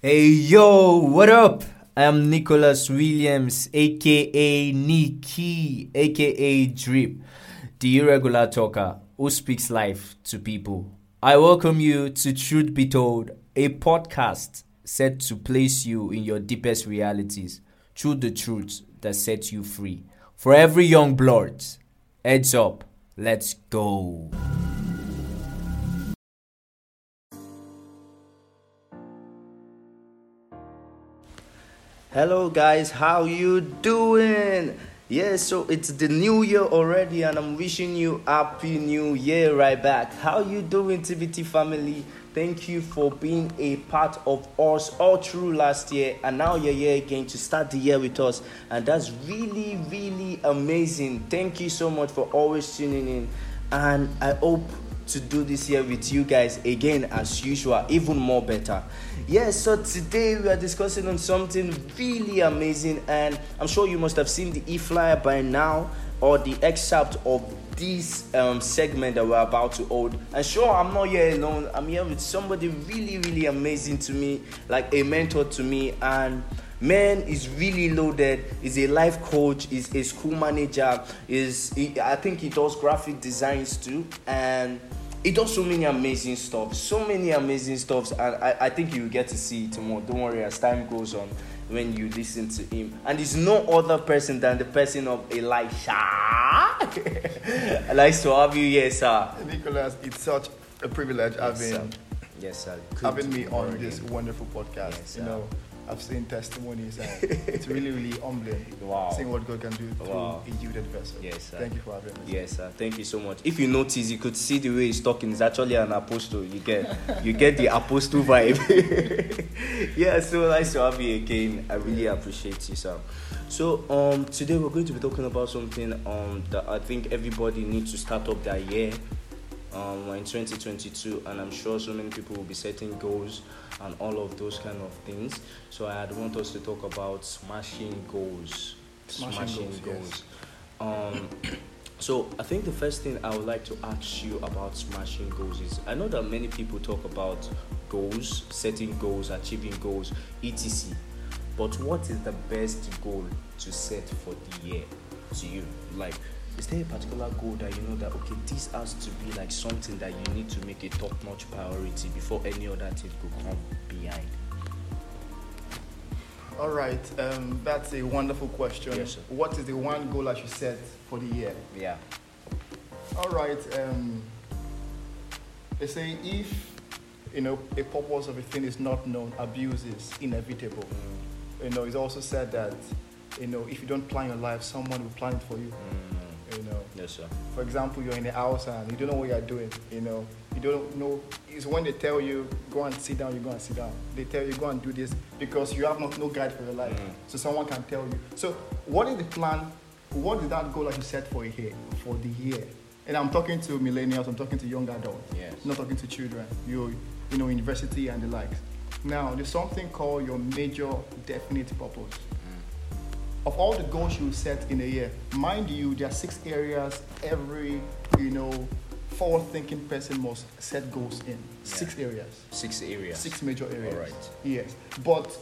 Hey yo, what up? I am Nicholas Williams, aka Nikki, aka Drip, the irregular talker who speaks life to people. I welcome you to Truth Be Told, a podcast set to place you in your deepest realities through the truth that sets you free. For every young blood, heads up, let's go. Hello guys, how you doing? Yeah, so it's the new year already and I'm wishing you happy new year right back. How you doing TBT family? Thank you for being a part of us all through last year and now you're here again to start the year with us and that's really really amazing. Thank you so much for always tuning in and I hope to do this here with you guys again as usual, even more better. Yes, so today we are discussing on something really amazing, and I'm sure you must have seen the e flyer by now or the excerpt of this um, segment that we're about to hold. And sure, I'm not here alone, I'm here with somebody really, really amazing to me, like a mentor to me, and man is really loaded is a life coach is a school manager is he, i think he does graphic designs too and he does so many amazing stuff so many amazing stuff and I, I think you will get to see it more. Don't worry as time goes on when you listen to him. And he's no other person than the person of elisha. Like to have you here sir. Nicholas, it's such a privilege having sir. yes sir. Good having me on this wonderful podcast. Yes, you know, I've seen testimonies and it's really, really humbling Wow. seeing what God can do through Wow. a yielded vessel. Yes, sir. Thank you for having me. Yes, sir. Thank you so much. If you notice, you could see the way he's talking. He's actually an apostle. You get, you get the apostle vibe. yeah. So nice to have you again. I really appreciate you, sir. So um, today we're going to be talking about something um that I think everybody needs to start up their year. Um, we're in 2022, and I'm sure so many people will be setting goals and all of those kind of things. So I'd want us to talk about smashing goals. Smashing goals, yes. Um, so I think the first thing I would like to ask you about smashing goals is I know that many people talk about goals, setting goals, achieving goals, etc. But what is the best goal to set for the year to you? Like, is there a particular goal that you know that okay, this has to be like something that you need to make a top-notch priority before any other thing could come behind? All right, um, that's a wonderful question. Yes, sir. What is the one goal I should set for the year? Yeah. All right. Um, they say if you know a purpose of a thing is not known, abuse is inevitable. You know, it's also said that you know if you don't plan your life, someone will plan it for you. You know, Yes, sir. for example, you're in the house and you don't know what you're doing. You know, you don't know. It's when they tell you go and sit down, you go and sit down. They tell you go and do this because you have no, no guide for your life. Mm. So someone can tell you. So what is the plan? What is that goal that you set for a year? For the year? And I'm talking to millennials. I'm talking to young adults. Yes. Not talking to children. You, you know, university and the likes. Now, there's something called your major definite purpose of all the goals you set in a year, mind you, there are six areas every, you know, forward-thinking person must set goals in. Six areas, Six areas. six major areas. All right. Yes, but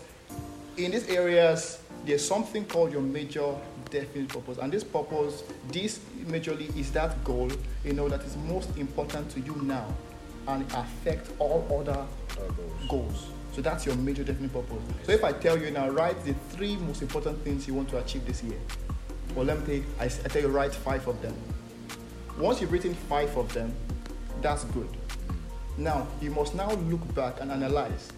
in these areas, there's something called your major definite purpose, and this purpose, this majorly is that goal, you know, that is most important to you now, and affect all other goals. goals. So that's your major definite purpose. So if I tell you now, write the three most important things you want to achieve this year. Well, let me take, I, I tell you, write five of them. Once you've written five of them, that's good. Now, you must now look back and analyze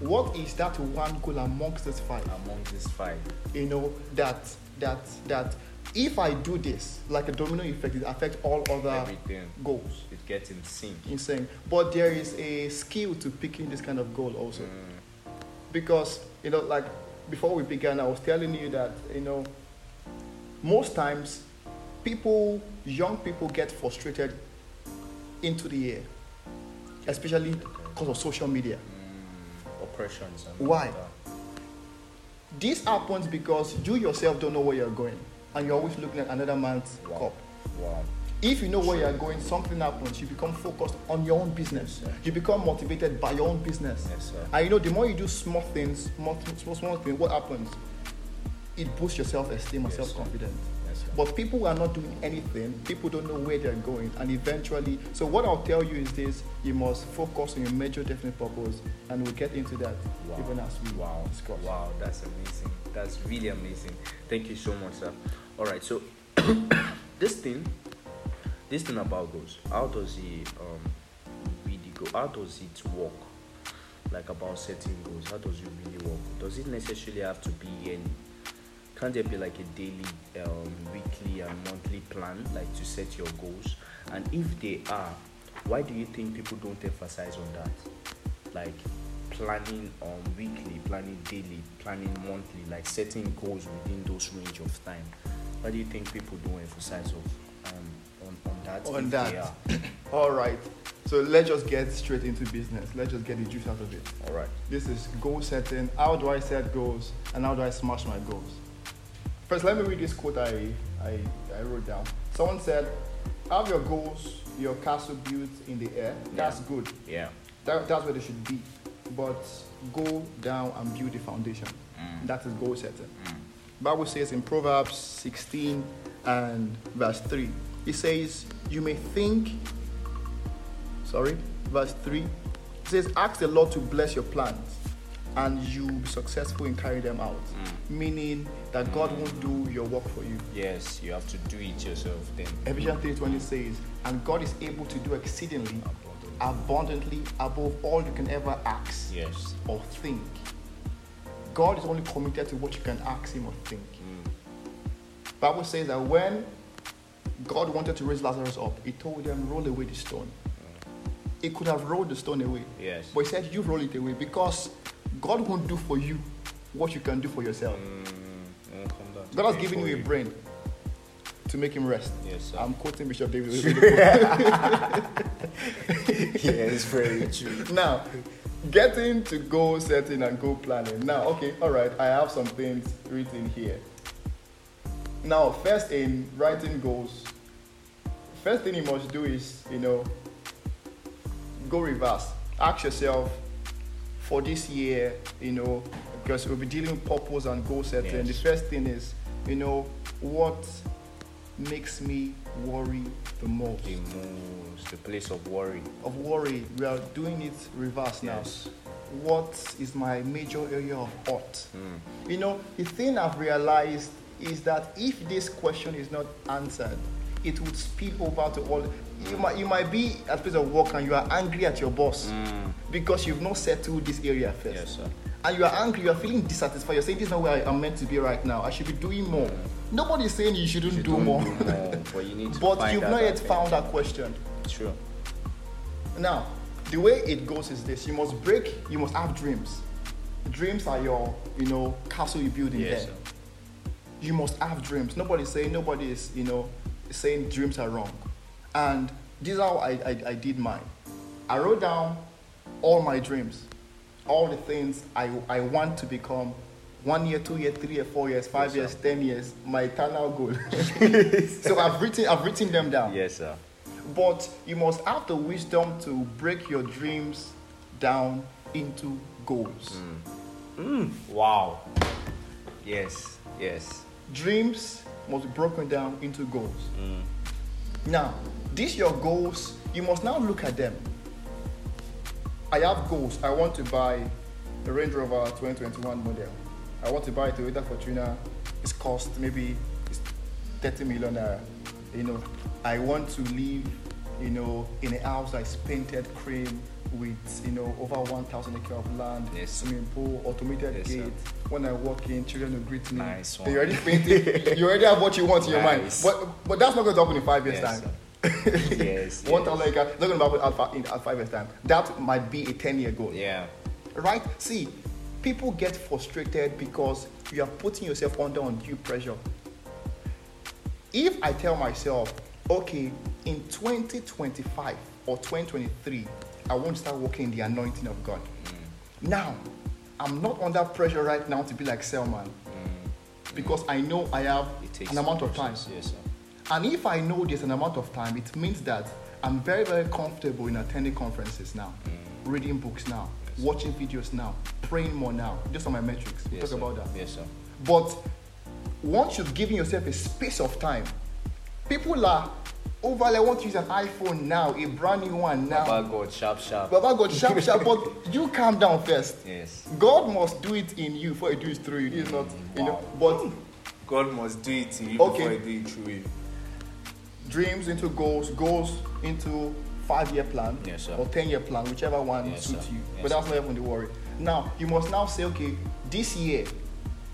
what is that one goal amongst these five? Among these five. You know, that, that, that if I do this, like a domino effect, it affects all other Everything. goals. It gets in sync. Insane. But there is a skill to picking this kind of goal also mm. because you know like before we began i was telling you that you know most times people young people get frustrated into the air, especially because of social media mm. Oppressions. And Why? this happens because you yourself don't know where you're going and you're always looking at another man's Wow. cup Wow. If you know where you're going, something happens, you become focused on your own business. Yes, you become motivated by your own business. Yes. And you know, the more you do small things, small, small, small things, what happens? It boosts your self-esteem and Yes, sir. self-confidence. But people are not doing anything, people don't know where they're going, and eventually. So what I'll tell you is this: you must focus on your major definite purpose, and we'll get into that Wow. even as we wow. discuss. Wow, that's amazing. That's really amazing. Thank you so much, sir. All right, so this thing, this thing about goals, how does it um really go? How does it work? Like about setting goals, how does it really work? Does it necessarily have to be in? Can there be like a daily, um, weekly, and monthly plan, like to set your goals? And if they are, why do you think people don't emphasize on that? Like planning on weekly, planning daily, planning monthly, like setting goals within those range of time. Why do you think people don't emphasize of um, on, on that? On that. All right. So let's just get straight into business. Let's just get the juice out of it. All right. This is goal setting. How do I set goals, and how do I smash my goals? First, let me read this quote I, I, I wrote down. Someone said, Have your goals, your castle built in the air. That's Yeah. good. Yeah. That, that's where they should be. But go down and build the foundation. Mm. That is goal setting. Mm. Bible says in Proverbs 16 and verse 3, it says, You may think, sorry, verse 3, it says, Ask the Lord to bless your plans and you will be successful in carrying them out. Mm. Meaning that God mm. won't do your work for you. Yes, you have to do it yourself then. Ephesians 3:20 says, And God is able to do exceedingly Abundant. abundantly above all you can ever ask Yes. or think. God is only committed to what you can ask Him or think. Mm. Bible says that when God wanted to raise Lazarus up, He told them, roll away the stone. Mm. He could have rolled the stone away. Yes. But He said, you roll it away because God won't do for you what you can do for yourself. Mm, it won't come down to God has given for you a brain to make Him rest. Yes, sir. I'm quoting Bishop David. yeah, it's very true. now, getting to goal setting and goal planning. Now, okay, all right, I have some things written here. Now, first in writing goals, first thing you must do is, you know, go reverse. Ask yourself for this year, you know, because we'll be dealing with purpose and goal setting. Yes. The first thing is, you know, what makes me worry the most? The most, the place of worry. of worry. We are doing it reverse now. What is my major area of hurt? Mm. You know, the thing I've realized is that if this question is not answered, it would spill over to all. You might, you might be at a place of work and you are angry at your boss Mm. because you've not settled this area first. Yes, sir. And you are angry, you are feeling dissatisfied. You're saying, This is not where I am meant to be right now. I should be doing more. Nobody's saying you shouldn't You do more. do more, but you need to but you've not yet found that question. True. Now, the way it goes is this: you must break, you must have dreams. Dreams are your, you know, castle you build in Yes, there. sir. You must have dreams. Nobody's saying nobody is, you know, saying dreams are wrong. And this is how I, I, I did mine. I wrote down all my dreams, all the things I, I want to become. One year, two years, three years, four years, five Yes, years, sir. ten years, my eternal goal. so I've written I've written them down. Yes, sir. But you must have the wisdom to break your dreams down into goals. Hmm. Hmm. Wow. Yes. Yes. Dreams must be broken down into goals. Hmm. Now, these your goals, you must now look at them. I have goals. I want to buy a Range Rover 2021 model. I want to buy a Toyota Fortuner. It's cost maybe it's 30 million naira. You know, I want to live, you know, in a house that's painted cream with, you know, over 1,000 acre of land, Yes. swimming pool, automated Yes, sir. gate. When I walk in, children will greet me. Nice one. already painted. you already have what you want in your mind. But but that's not going to happen in five years Yes, time. sir. yes. One yes. thousand acre, not happen alpha in five years time. That might be a ten year goal. Yeah. Right? See, people get frustrated because you are putting yourself under undue pressure. If I tell myself, okay, in 2025 or 2023, I want to start walking in the anointing of God. Now, I'm not under pressure right now to be like Selman because I know I have an amount of time. Yes, sir. And if I know there's an amount of time, it means that I'm very, very comfortable in attending conferences now, reading books now, watching videos now, praying more now. Those are my metrics. We'll Yes, talk sir. about that. Yes, sir. But once you've given yourself a space of time, people are over. I want to use an iPhone now, a brand new one now. Baba God, sharp, sharp. Baba God, sharp, sharp. But you calm down first. Yes. God must do it in you before He do it through you. This is not, you know. But God must do it in you Okay. before He do it through you. Dreams into goals, goals into five-year plan Yes, or ten-year plan, whichever one Yes, suits sir. you. Yes, but that's sir. not even the worry. Now you must now say, okay, this year,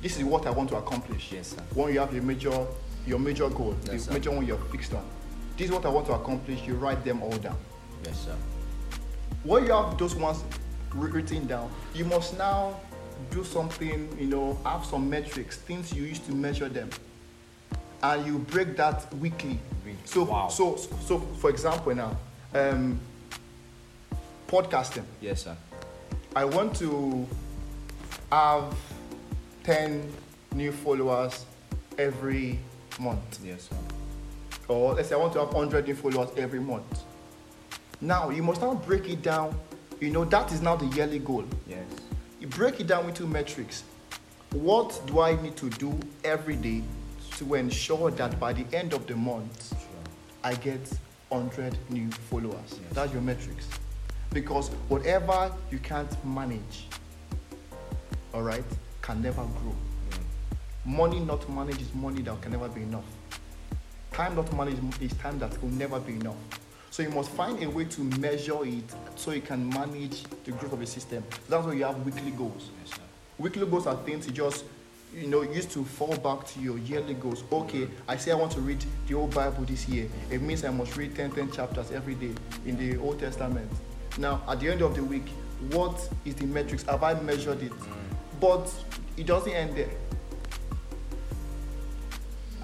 this is what I want to accomplish. Yes, sir. When you have your major, your major goal, Yes, the major one you're fixed on. This is what I want to accomplish. You write them all down. Yes, sir. when you have those ones written down, you must now do something, you know, have some metrics, things you used to measure them. And you break that weekly. So, wow. so, so, for example, now, um, podcasting. Yes, sir. I want to have 10 new followers every month Yes, sir. or let's say I want to have 100 new followers every month. Now, you must now break it down. You know, that is now the yearly goal. Yes. You break it down into metrics. What do I need to do every day to ensure that by the end of the month, Sure. I get 100 new followers? Yes. That's your metrics. Because whatever you can't manage, all right, can never grow. Money not managed is money that can never be enough. Time not managed is time that will never be enough. So you must find a way to measure it so you can manage the growth of a system. That's why you have weekly goals. Yes, sir. Weekly goals are things you just you know used to fall back to your yearly goals. Okay, I say I want to read the whole Bible this year. It means I must read 10, 10 chapters every day in the Old Testament. Now, at the end of the week, what is the metrics? Have I measured it? Mm. But it doesn't end there.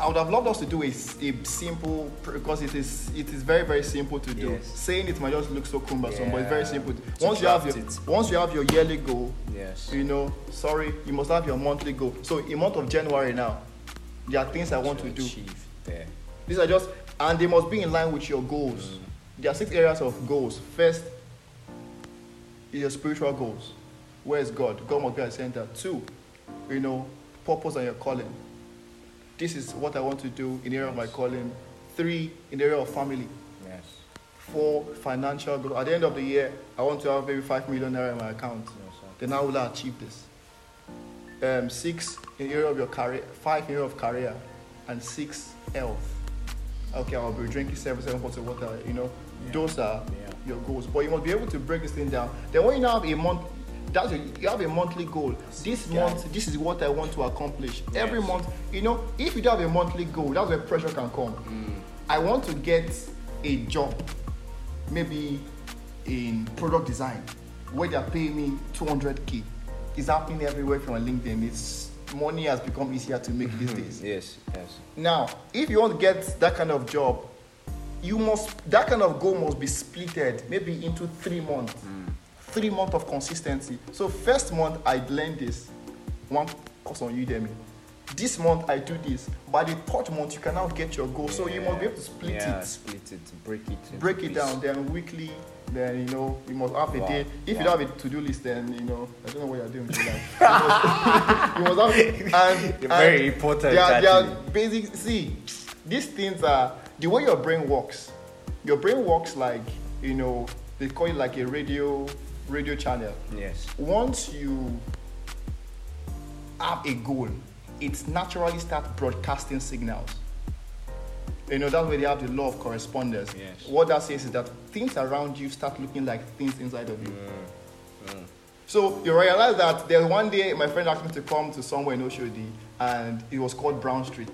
I would have loved us to do a, a simple because it is it is very very simple to do. Yes. Saying it might just look so cumbersome, but it's very simple. To Once you have your it. once you have your yearly goal, Yes. you know, sorry, you must have your monthly goal. So in month of January now, there are things I want to do. achieve there. These are just and they must be in line with your goals. Mm. There are six areas of goals. First is your spiritual goals. Where is God? God must be at the center. Two, you know, purpose and your calling. This is what I want to do in the area of my calling. Three, in the area of family. Yes. Four, financial goals. At the end of the year, I want to have maybe five million naira in my account. Yes, sir. Then how will I achieve this? Um, six in the area of your career, five in the area of career, and six health. Okay, I'll be drinking seven, seven bottles of water. You know, Yeah. those are Yeah. your goals. But you must be able to break this thing down. Then when you now have a month, that's your, you have a monthly goal. This Yeah. month, this is what I want to accomplish. Every month, you know, if you don't have a monthly goal, that's where pressure can come. Mm. I want to get a job, maybe in product design, where they're paying me 200k. It's happening everywhere from LinkedIn. It's money has become easier to make these mm-hmm. days. Yes. Yes. Now, if you want to get that kind of job, you must that kind of goal must be splitted maybe into three months. Mm. Three months of consistency. So first month I learn this, one course on Udemy. This month I do this. By the third month you can now get your goal. So you must be able to split yeah, it Split it. Break it. break it down then weekly then you know you must have a Wow. day if you don't have a to-do list then you know i don't know what you're doing with your life you must, have and, and Very important, are, they basic see these things are the way your brain works your brain works like you know they call it like a radio radio channel Yes. once you have a goal, it naturally starts broadcasting signals. You know, that's where they have the law of correspondence. Yes. What that says is that things around you start looking like things inside of you. Mm. So you realize that there's one day my friend asked me to come to somewhere in Oshodi and it was called Brown Street.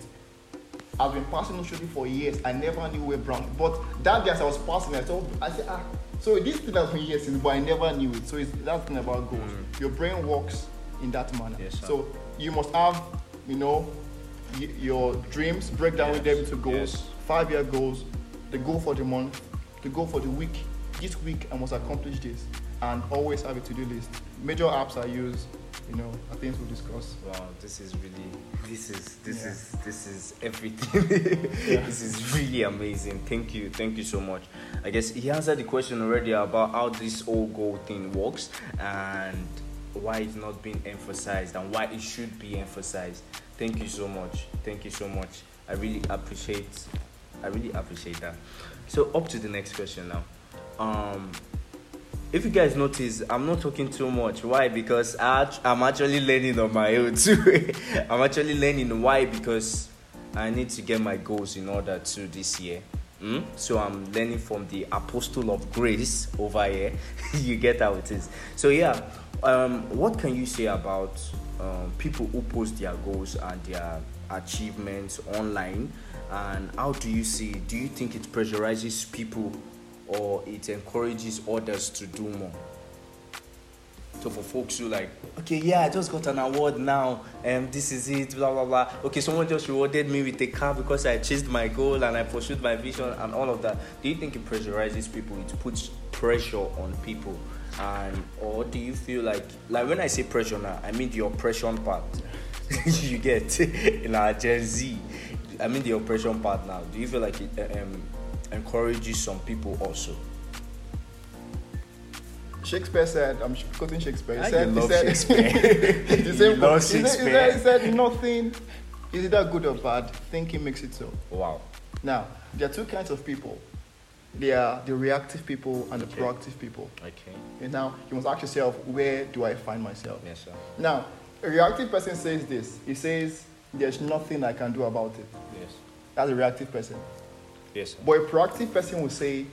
I've been passing Oshodi for years. I never knew where Brown but that day as I was passing, I thought I said, ah, so this thing has been years since, but I never knew it. So it's that thing about goals. Mm. Your brain works in that manner. Yes, so you must have, you know, y- your dreams, break down with them into goals, Yes. five year goals, the goal for the month, the goal for the week. This week I must accomplish this and always have a to do list. Major apps I use you know, are things we'll discuss. Wow, this is really this is this Yeah. is this is everything. Yeah. this is really amazing. Thank you, thank you so much. I guess he answered the question already about how this whole goal thing works and why it's not being emphasized and why it should be emphasized. Thank you so much. Thank you so much. I really appreciate I really appreciate that. So up to the next question now. Um if you guys notice, I'm not talking too much. Why? Because I, I'm actually learning on my own too. I'm actually learning. Why? Because I need to get my goals in order to this year. Mm? So I'm learning from the apostle of grace over here. you get how it is. So yeah, um, what can you say about um, people who post their goals and their achievements online? And how do you see? Do you think it pressurizes people or it encourages others to do more. So for folks who like, okay, yeah, I just got an award now, and this is it, blah blah blah. Okay, someone just rewarded me with a car because I chased my goal and I pursued my vision and all of that. Do you think it pressurizes people? It puts pressure on people, and or do you feel like, like when I say pressure now, I mean the oppression part. you get in our Gen Z. I mean the oppression part now. Do you feel like it um, encourages some people also? Shakespeare said, I'm quoting Shakespeare. He Ah, said, you he love said, Shakespeare. same love he said- he said- Shakespeare. He said, nothing is either good or bad. Thinking makes it so. Wow. Now, there are two kinds of people. They are the reactive people and the proactive people. Okay. And now you must ask yourself, where do I find myself? Yes, sir. Now, a reactive person says this. He says, there's nothing I can do about it. Yes. That's a reactive person. Yes, sir. But a proactive person will say,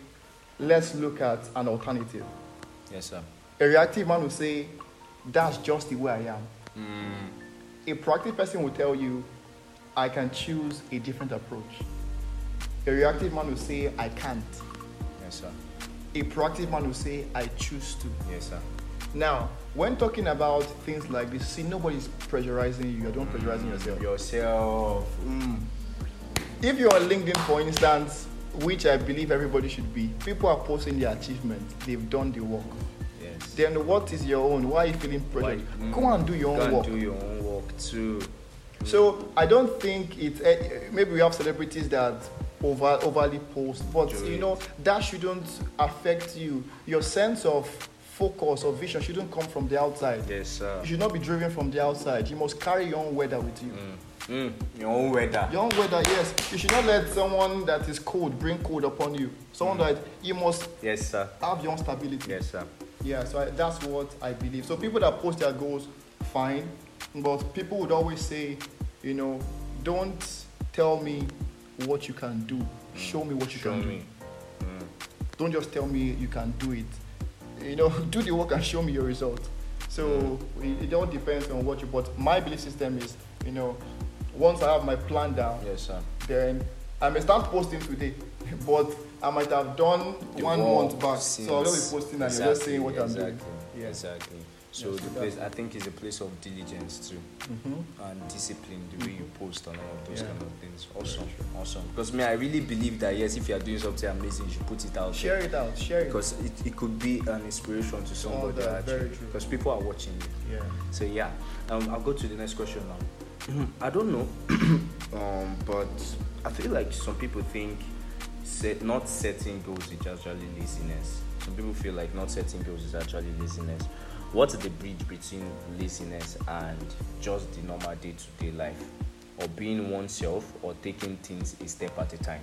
let's look at an alternative. Yes, sir. A reactive man will say, that's just the way I am. Mm. A proactive person will tell you, I can choose a different approach. A reactive man will say, I can't. Yes, sir. A proactive man will say, I choose to. Yes, sir. Now, when talking about things like this, see, nobody's pressurizing you. You're not pressurizing yourself. Yourself. Mm. If you're on LinkedIn, for instance, which I believe everybody should be, people are posting their achievements. They've done the work. Yes. Then what is your own? Why are you feeling pressured? Mm. Go and do your Go own and work. do your own work too. So I don't think it. eh, Maybe we have celebrities that over overly post, but you know that shouldn't affect you. Your sense of focus or vision shouldn't come from the outside. Yes, sir. You should not be driven from the outside. You must carry your own weather with you. Mm. Mm, your own weather. Your own weather, yes. You should not let someone that is cold bring cold upon you. Someone mm. that you must Yes, sir. have your own stability. Yes, sir. Yeah, so I, that's what I believe. So people that post their goals, fine. But people would always say, you know, don't tell me what you can do. Mm. Show me what you Show can me. do. Don't just tell me you can do it. You know, do the work and show me your result. So it, it all depends on what you. But my belief system is, you know, once I have my plan down, Yes, sir. then I may start posting today, but I might have done The one month back. So I'll just be posting and you're just Exactly, saying what I'm doing. Yeah. Exactly. So Yes, the place, I think, is a place of diligence too, Mhm. and discipline. The way you post and all of those Yeah. kind of things. Awesome, awesome. Because me, I really believe that yes, if you are doing something amazing, you should put it out. Share it out. Share it. Because it, it could be an inspiration to somebody that, very actually. true. Because people are watching you. Yeah. So yeah, um, I'll go to the next question now. I don't know, um, but I feel like some people think set, not setting goals is actually laziness. Some people feel like not setting goals is actually laziness. What's the bridge between laziness and just the normal day-to-day life, or being oneself, or taking things a step at a time?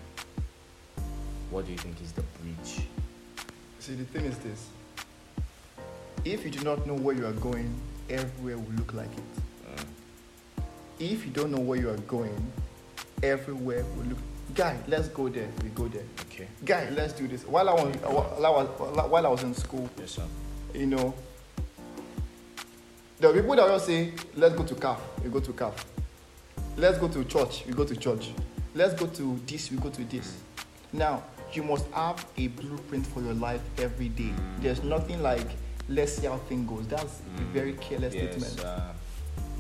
What do you think is the bridge? See, the thing is this. If you do not know where you are going, everywhere will look like it. Mm. If you don't know where you are going, everywhere will look. Guy, let's go there. We go there. Okay. Guy, let's do this. While I was while I was, while I was in school, Yes, sir. you know, there are people that will say, let's go to CAF, we go to CAF. Let's go to church, we go to church. Let's go to this, we go to this. Now, you must have a blueprint for your life every day. There's nothing like, let's see how thing goes. That's a very careless Yes, statement.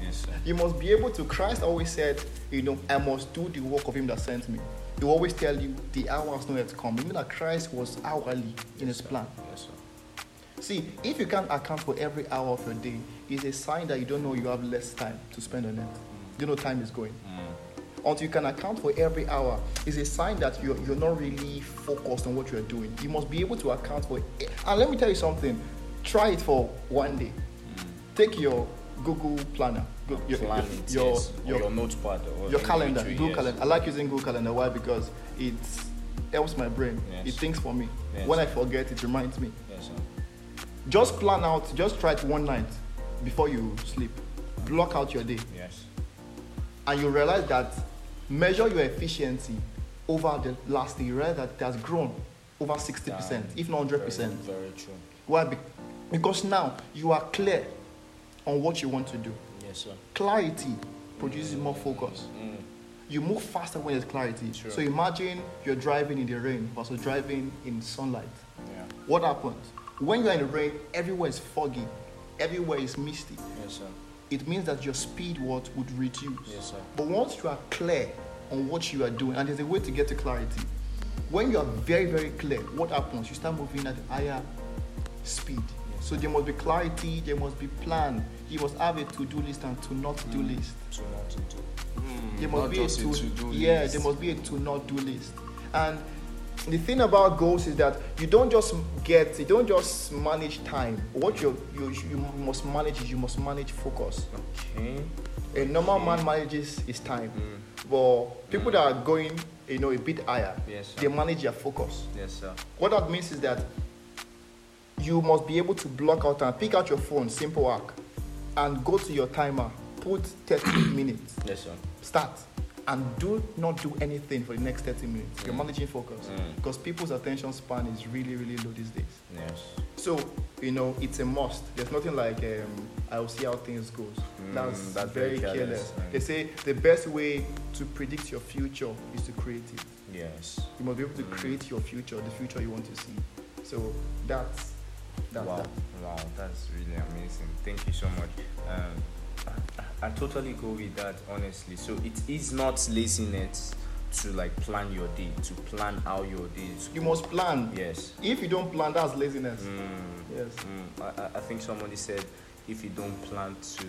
Yes. You must be able to, Christ always said, you know, I must do the work of him that sent me. He always tell you, the hour has not yet come. Even that Christ was hourly in his plan. Yes, sir. See, if you can't account for every hour of your day, it's a sign that you don't know you have less time to spend on it. You know time is going. Mm. Until you can account for every hour, it's a sign that you're, you're not really focused on what you're doing. You must be able to account for it. And let me tell you something. Try it for one day. Take your Google Planner, go- your, your, your, your notepad. Or your calendar, Google yes. Calendar. I like using Google Calendar. Why? Because it helps my brain. Yes. It thinks for me. Yes. When I forget, it reminds me. Yes, sir. Just plan out. Just try it one night before you sleep. Block out your day, Yes. and you realize that measure your efficiency over the last year realize that has grown over sixty percent, Damn. if not 100% very true. Why? Be- Because now you are clear on what you want to do. Yes. Clarity produces more focus. Mm. You move faster when there's clarity. Sure. So imagine you're driving in the rain versus driving in sunlight. Yeah. What happens? When you're in the rain, everywhere is foggy, everywhere is misty. Yes, sir. It means that your speed what would reduce. Yes, sir. But once you are clear on what you are doing, and there's a way to get to clarity, when you are very, very clear, what happens? You start moving at higher speed. Yes. So there must be clarity, there must be plan. You must have a to-do list and to not do Mm. list. To not to do. Mm, There must be a just to, to-do yeah, list. there must be a to not do list. And the thing about goals is that you don't just get, you don't just manage time. What you you you must manage is you must manage focus. Okay. A normal Okay. man manages his time, Mm. but people that are going, you know, a bit higher, Yes, they manage their focus. Yes, sir. What that means is that you must be able to block out and pick out your phone, simple hack, and go to your timer. Put 30 minutes. Yes, sir. Start and do not do anything for the next 30 minutes. You're Mm. managing focus Mm. because people's attention span is really, really low these days. Yes. So, you know, it's a must. There's nothing like um, I'll see how things goes. Mm, that's, that's very very careless. careless. They say the best way to predict your future is to create it. Yes. You must be able to create your future, the future you want to see. So that's that's wow. that. Wow, that's really amazing. Thank you so much. Um, I, I totally go with that, honestly. So it is not laziness to like plan your day, to plan how your day is. You must plan. Yes. If you don't plan, that's laziness. Mm, Yes. mm. I, I- think somebody said if you don't plan to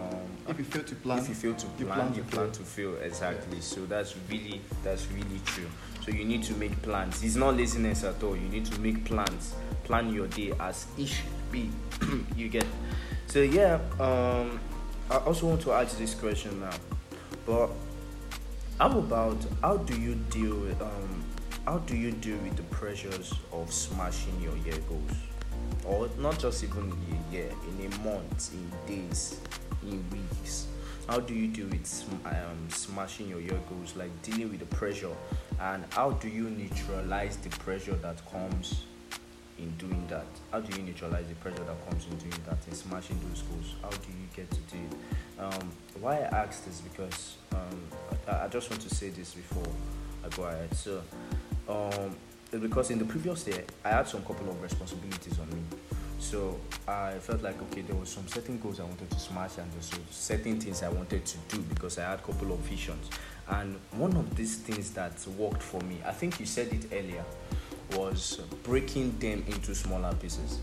um, If you fail to plan, if you fail to you plan, plan you plan to fail exactly. So that's really that's really true. So you need to make plans. It's not laziness at all. You need to make plans. Plan your day as it should be. you get. So yeah. Um, I also want to ask this question now, but how about how do you deal with um how do you deal with the pressures of smashing your year goals? Or not just even year, in a month, in days, in weeks. How do you do it um, smashing your year goals, like dealing with the pressure, and how do you neutralize the pressure that comes in doing that? How do you neutralize the pressure that comes in doing that, in smashing those goals? How do you get to do it? Um, why I asked this because um, I, I just want to say this before I go ahead. So, um, because in the previous year I had some couple of responsibilities on me. So I felt like okay, there was some certain goals I wanted to smash and some certain things I wanted to do because I had a couple of visions. And one of these things that worked for me, I think you said it earlier, was breaking them into smaller pieces.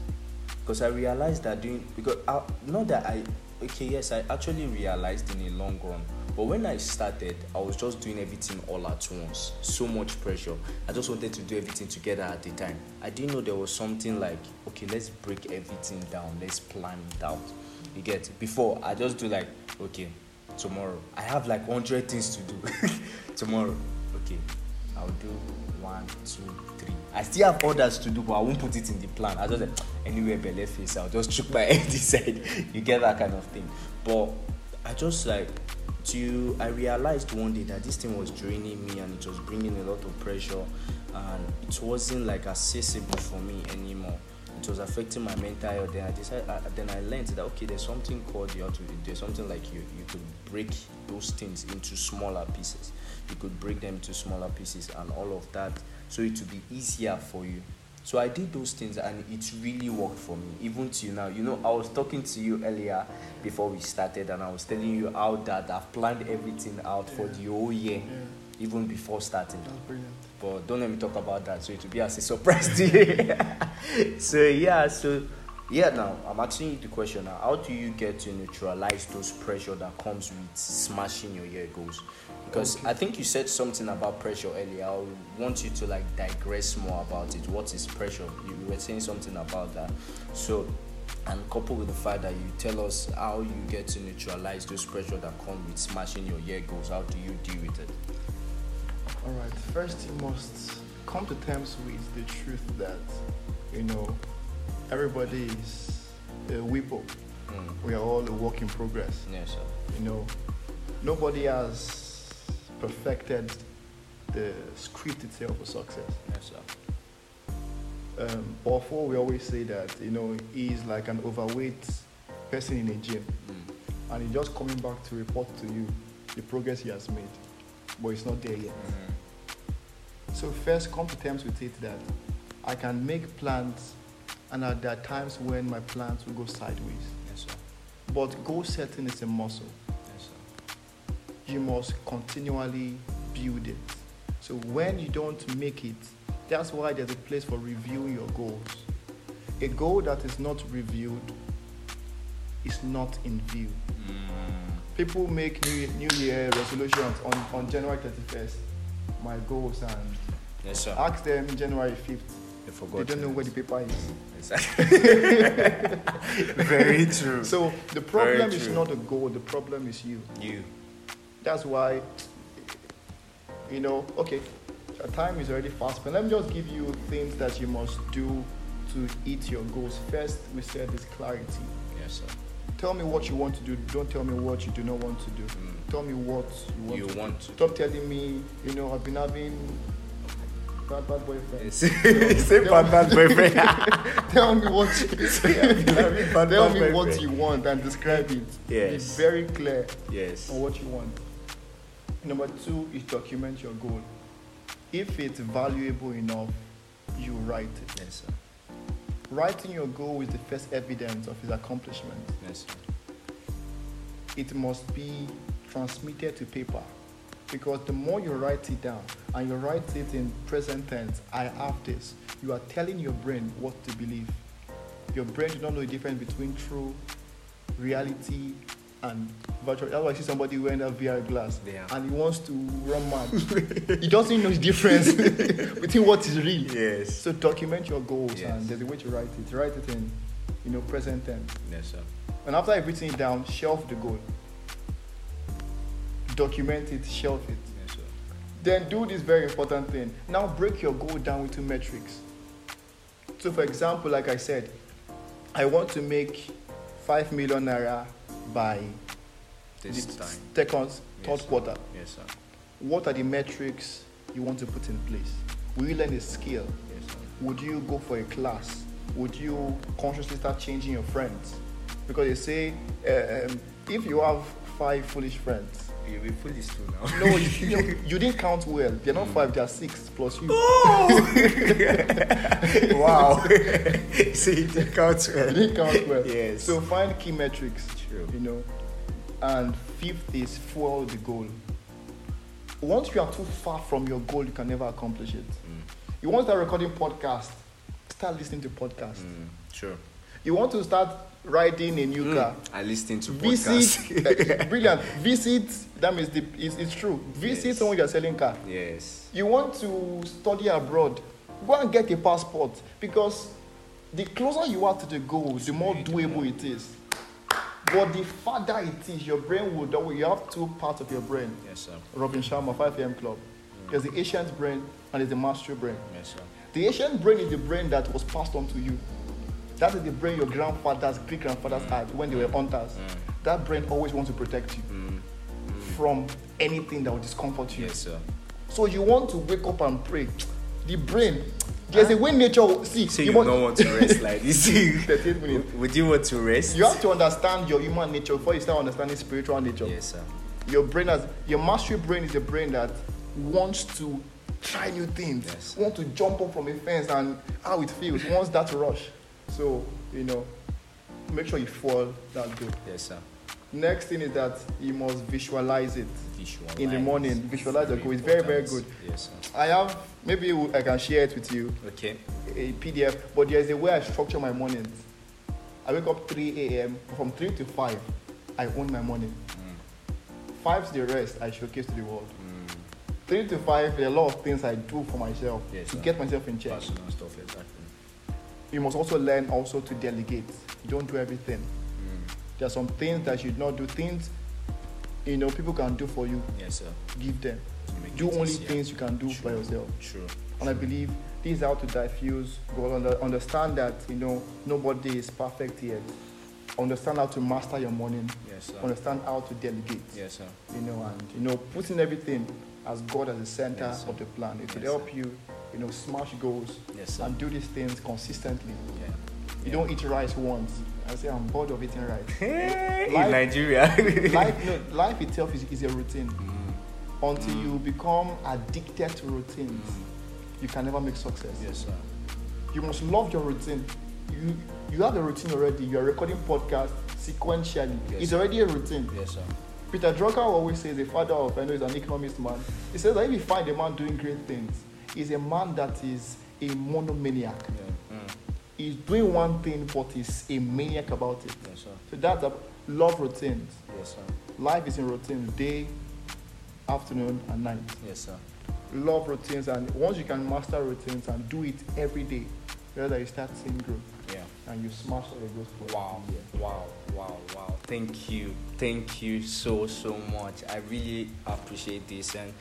Because I realized that doing because I, not that I okay yes I actually realized in a long run but when I started I was just doing everything all at once so much pressure I just wanted to do everything together at the time I didn't know there was something like okay let's break everything down let's plan it out you get before I just do like okay tomorrow I have like 100 things to do tomorrow okay I'll do one, two, three. I still have others to do, but I won't put it in the plan. I just like anywhere belly face, I'll just chook my head inside. You get that kind of thing. But I just like to I realized one day that this thing was draining me and it was bringing a lot of pressure and it wasn't like accessible for me anymore. It was affecting my mental health. Then I decided. I, uh, then I learned that okay, there's something called you have to. There's something like you you could break those things into smaller pieces. You could break them into smaller pieces and all of that, so it would be easier for you. So I did those things and it really worked for me, even till now. You know, I was talking to you earlier before we started, and I was telling you how that I've planned everything out for the whole year, Yeah. even before starting. That's brilliant. But don't let me talk about that. So it will be as a surprise to you. so yeah, so yeah. Now I'm asking you the question. Now, how do you get to neutralize those pressure that comes with smashing your year goals? Because Okay. I think you said something about pressure earlier. I want you to like digress more about it. What is pressure? You were saying something about that. So, and coupled with the fact that you tell us how you get to neutralize those pressure that come with smashing your year goals. How do you deal with it? All right. First, you must come to terms with the truth that you know everybody is a whippo. Mm. We are all a work in progress. Yes, sir. You know, nobody has perfected the script itself for success. Yes, sir. Um, Before we always say that you know he's like an overweight person in a gym, Mm. and he's just coming back to report to you the progress he has made, but it's not there yet. Mm. So first, come to terms with it that I can make plans, and at there are times when my plans will go sideways. Yes, sir. But goal setting is a muscle. Yes, sir. You must continually build it. So when you don't make it, that's why there's a place for reviewing your goals. A goal that is not reviewed is not in view. Mm. People make new, new year resolutions on, on January 31st. My goals and Yes, sir. ask them January 5th. I forgot. They don't know where the paper is. Exactly. Very true. So the problem is not the goal, the problem is you. you. That's why, you know, okay, our time is already fast, but let me just give you things that you must do to hit your goals. First, we said is clarity. Yes, sir. Tell me what you want to do. Don't tell me what you do not want to do. Mm. Tell me what you want You to do. want to. Stop telling me, you know, I've been having bad, bad boyfriend. Say bad bad boyfriend. tell me what you, bad, tell me what you want and describe it. Yes. Be very clear yes. on what you want. Number two is document your goal. If it's valuable enough, you write it. Yes, sir. Writing your goal is the first evidence of its accomplishment. Yes, sir. It must be transmitted to paper because the more you write it down and you write it in present tense, I have this, you are telling your brain what to believe. Your brain does not know the difference between true reality and virtual. That's why I see somebody wearing a VR glass Yeah. and he wants to run mad. he doesn't know the difference between what is real. Yes. So document your goals Yes. and there's a way to write it. Write it in, you know, present tense. Yes, sir. And after I've written it down, shelf the goal. Document it, shelf it. Yes. Then do this very important thing. Now break your goal down into metrics. So, for example, like I said, I want to make 5 million naira by This time. second, third sir. quarter. Yes, sir. What are the metrics you want to put in place? Will you learn a skill? Yes, sir. Would you go for a class? Would you consciously start changing your friends? Because they say uh, um, if you have five foolish friends, You'll be foolish too now. no, you, you, you didn't count well. They're not five, they're six plus you. Oh! wow. See, it counts You well. didn't count well. Yes. So find key metrics. True. You know. And fifth is follow the goal. Once you are too far from your goal, you can never accomplish it. Mm. You want to start recording podcast, start listening to podcast. Mm. Sure. You want to start riding a new car. I listen to podcasts. Visit, uh, brilliant. Visit, that means the, it's, it's true. Visit Yes. someone you're selling car. yes. You want to study abroad, go and get a passport because the closer you are to the goal, the more doable it is. But the farther it is, your brain will double. You have two parts of your brain. Yes, sir. Robin Sharma, 5 a.m. Club. There's the ancient brain and there's the master brain. Yes, sir. The ancient brain is the brain that was passed on to you. That is the brain your grandfathers, great grandfathers had when they were hunters. That brain always wants to protect you Mm. From anything that will discomfort you. Yes, sir. So you want to wake up and pray. The brain, there's a way nature. will- See, So you, you want, don't want to rest like this. 38 minutes. Would you want to rest? You have to understand your human nature before you start understanding spiritual nature. Yes, sir. Your brain has your mastery brain is a brain that wants to try new things, Yes. want to jump up from a fence and how it feels, wants that rush. So, you know, make sure you follow that goal. Yes, sir. Next thing is that you must visualize it Visualize. in the morning. Visualize the goal. It's very, very good. Yes, sir. I have maybe I can share it with you Okay. a PDF, but there's a way I structure my mornings. I wake up 3 a.m. From 3 to 5, I own my morning. Mm. 5 to the rest, I showcase to the world. Mm. 3 to 5, there are a lot of things I do for myself Yes, to sir. get myself in check. Personal stuff, exactly. You must also learn also to delegate. You don't do everything. There are some things that you should not do. Things you know people can do for you. Yes, sir. Give them. Do only easier. things you can do by yourself. True. And I believe this is how to diffuse. Go under, understand that you know nobody is perfect yet. Understand how to master your morning. Yes, sir. Understand how to delegate. Yes, sir. You know, and you know, putting everything as God as the center Yes, of the plan. It will Yes, help you, you know, smash goals Yes, sir. and do these things consistently. Yeah. You Yeah. don't eat rice once. I say I'm bored of eating rice. Hey, Life- in Nigeria. life, no, life itself is, is a routine. Mm. Until you become addicted to routines, Mm. you can never make success. Yes, sir. You must love your routine. You you have a routine already. You are recording podcast sequentially. Yes. It's already a routine. Yes, sir. Peter Drucker always says, the father of, I know he's an economist man, he says that if you find a man doing great things, he's a man that is a monomaniac. Yeah. He's doing one thing, but he's a maniac about it. Yes, sir. So that's a love routines. Yes, sir. Life is in routines, day, afternoon, and night. Yes, sir. Love routines, and once you can master routines and do it every day, rather you start seeing growth Yeah. and you smash all the growth. Wow, year. wow, wow, wow. Thank you. Thank you so, so much. I really appreciate this. And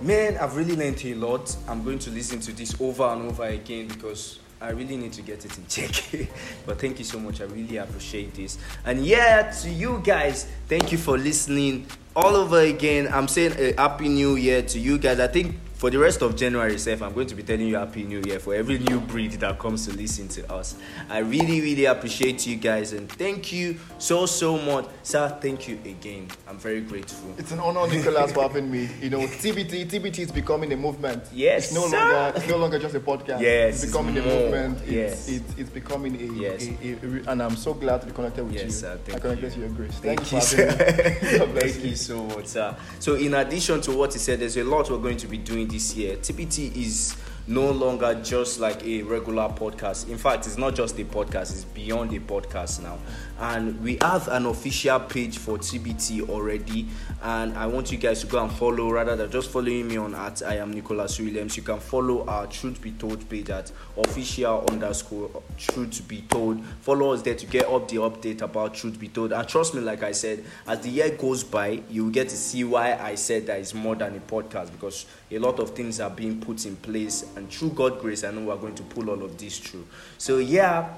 man, I've really learned a lot. I'm going to listen to this over and over again because I really need to get it in check. but thank you so much. I really appreciate this. And yeah, to you guys, thank you for listening all over again. I'm saying a happy new year to you guys. I think for the rest of January itself, I'm going to be telling you Happy New Year for every new breed that comes to listen to us. I really, really appreciate you guys and thank you so, so much. Sir, thank you again. I'm very grateful. It's an honor, Nicholas, for having me. You know, TBT, TBT is becoming a movement. Yes, it's no sir. longer it's no longer just a podcast. Yes, it's it's becoming a movement. It's, Yes. it's, it's becoming a, Yes. a, a, a and I'm so glad to be connected with Yes, you. sir. Thank I connected you. to your grace. Thank, Thank, you, you for having me. sir. Thank you so much, sir. So, in addition to what he said, there's a lot we're going to be doing this year. TBT is no longer just like a regular podcast. In fact, it's not just a podcast, it's beyond a podcast now. And we have an official page for TBT already. And I want you guys to go and follow rather than just following me on at I am Nicholas Williams. You can follow our Truth Be Told page at official underscore Truth Be Told. Follow us there to get up the update about Truth Be Told. And trust me, like I said, as the year goes by, you will get to see why I said that it's more than a podcast because a lot of things are being put in place. And through God's grace, I know we're going to pull all of this through. So, yeah,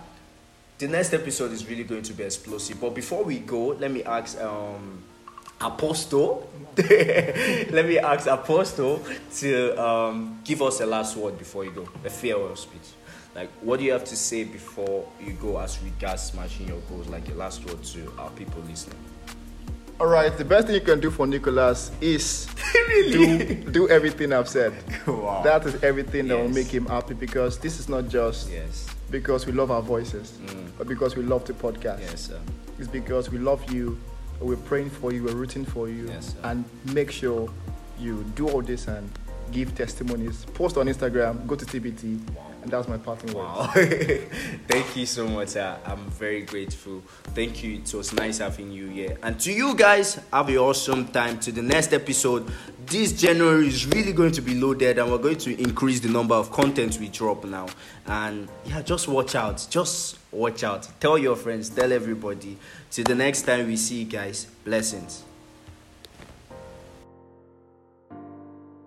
the next episode is really going to be explosive. But before we go, let me ask um, Apostle. let me ask Apostle to um, give us a last word before you go, a farewell speech. Like, what do you have to say before you go as regards smashing your goals? Like, a last word to our people listening. All right, the best thing you can do for Nicholas is really? do do everything I've said. wow. That is everything that will make him happy because this is not just yes. because we love our voices, Mm. but because we love the podcast. Yes, sir. It's because we love you, we're praying for you, we're rooting for you, Yes, sir. and make sure you do all this and give testimonies. Post on Instagram, go to TBT, Wow. And that's my parting words. Wow. Thank you so much. sir. I'm very grateful. Thank you. It was nice having you here. And to you guys, have an awesome time. To the next episode. This January is really going to be loaded and we're going to increase the number of content we drop now. And yeah, just watch out. Just watch out. Tell your friends, tell everybody. Till the next time we see you guys. Blessings.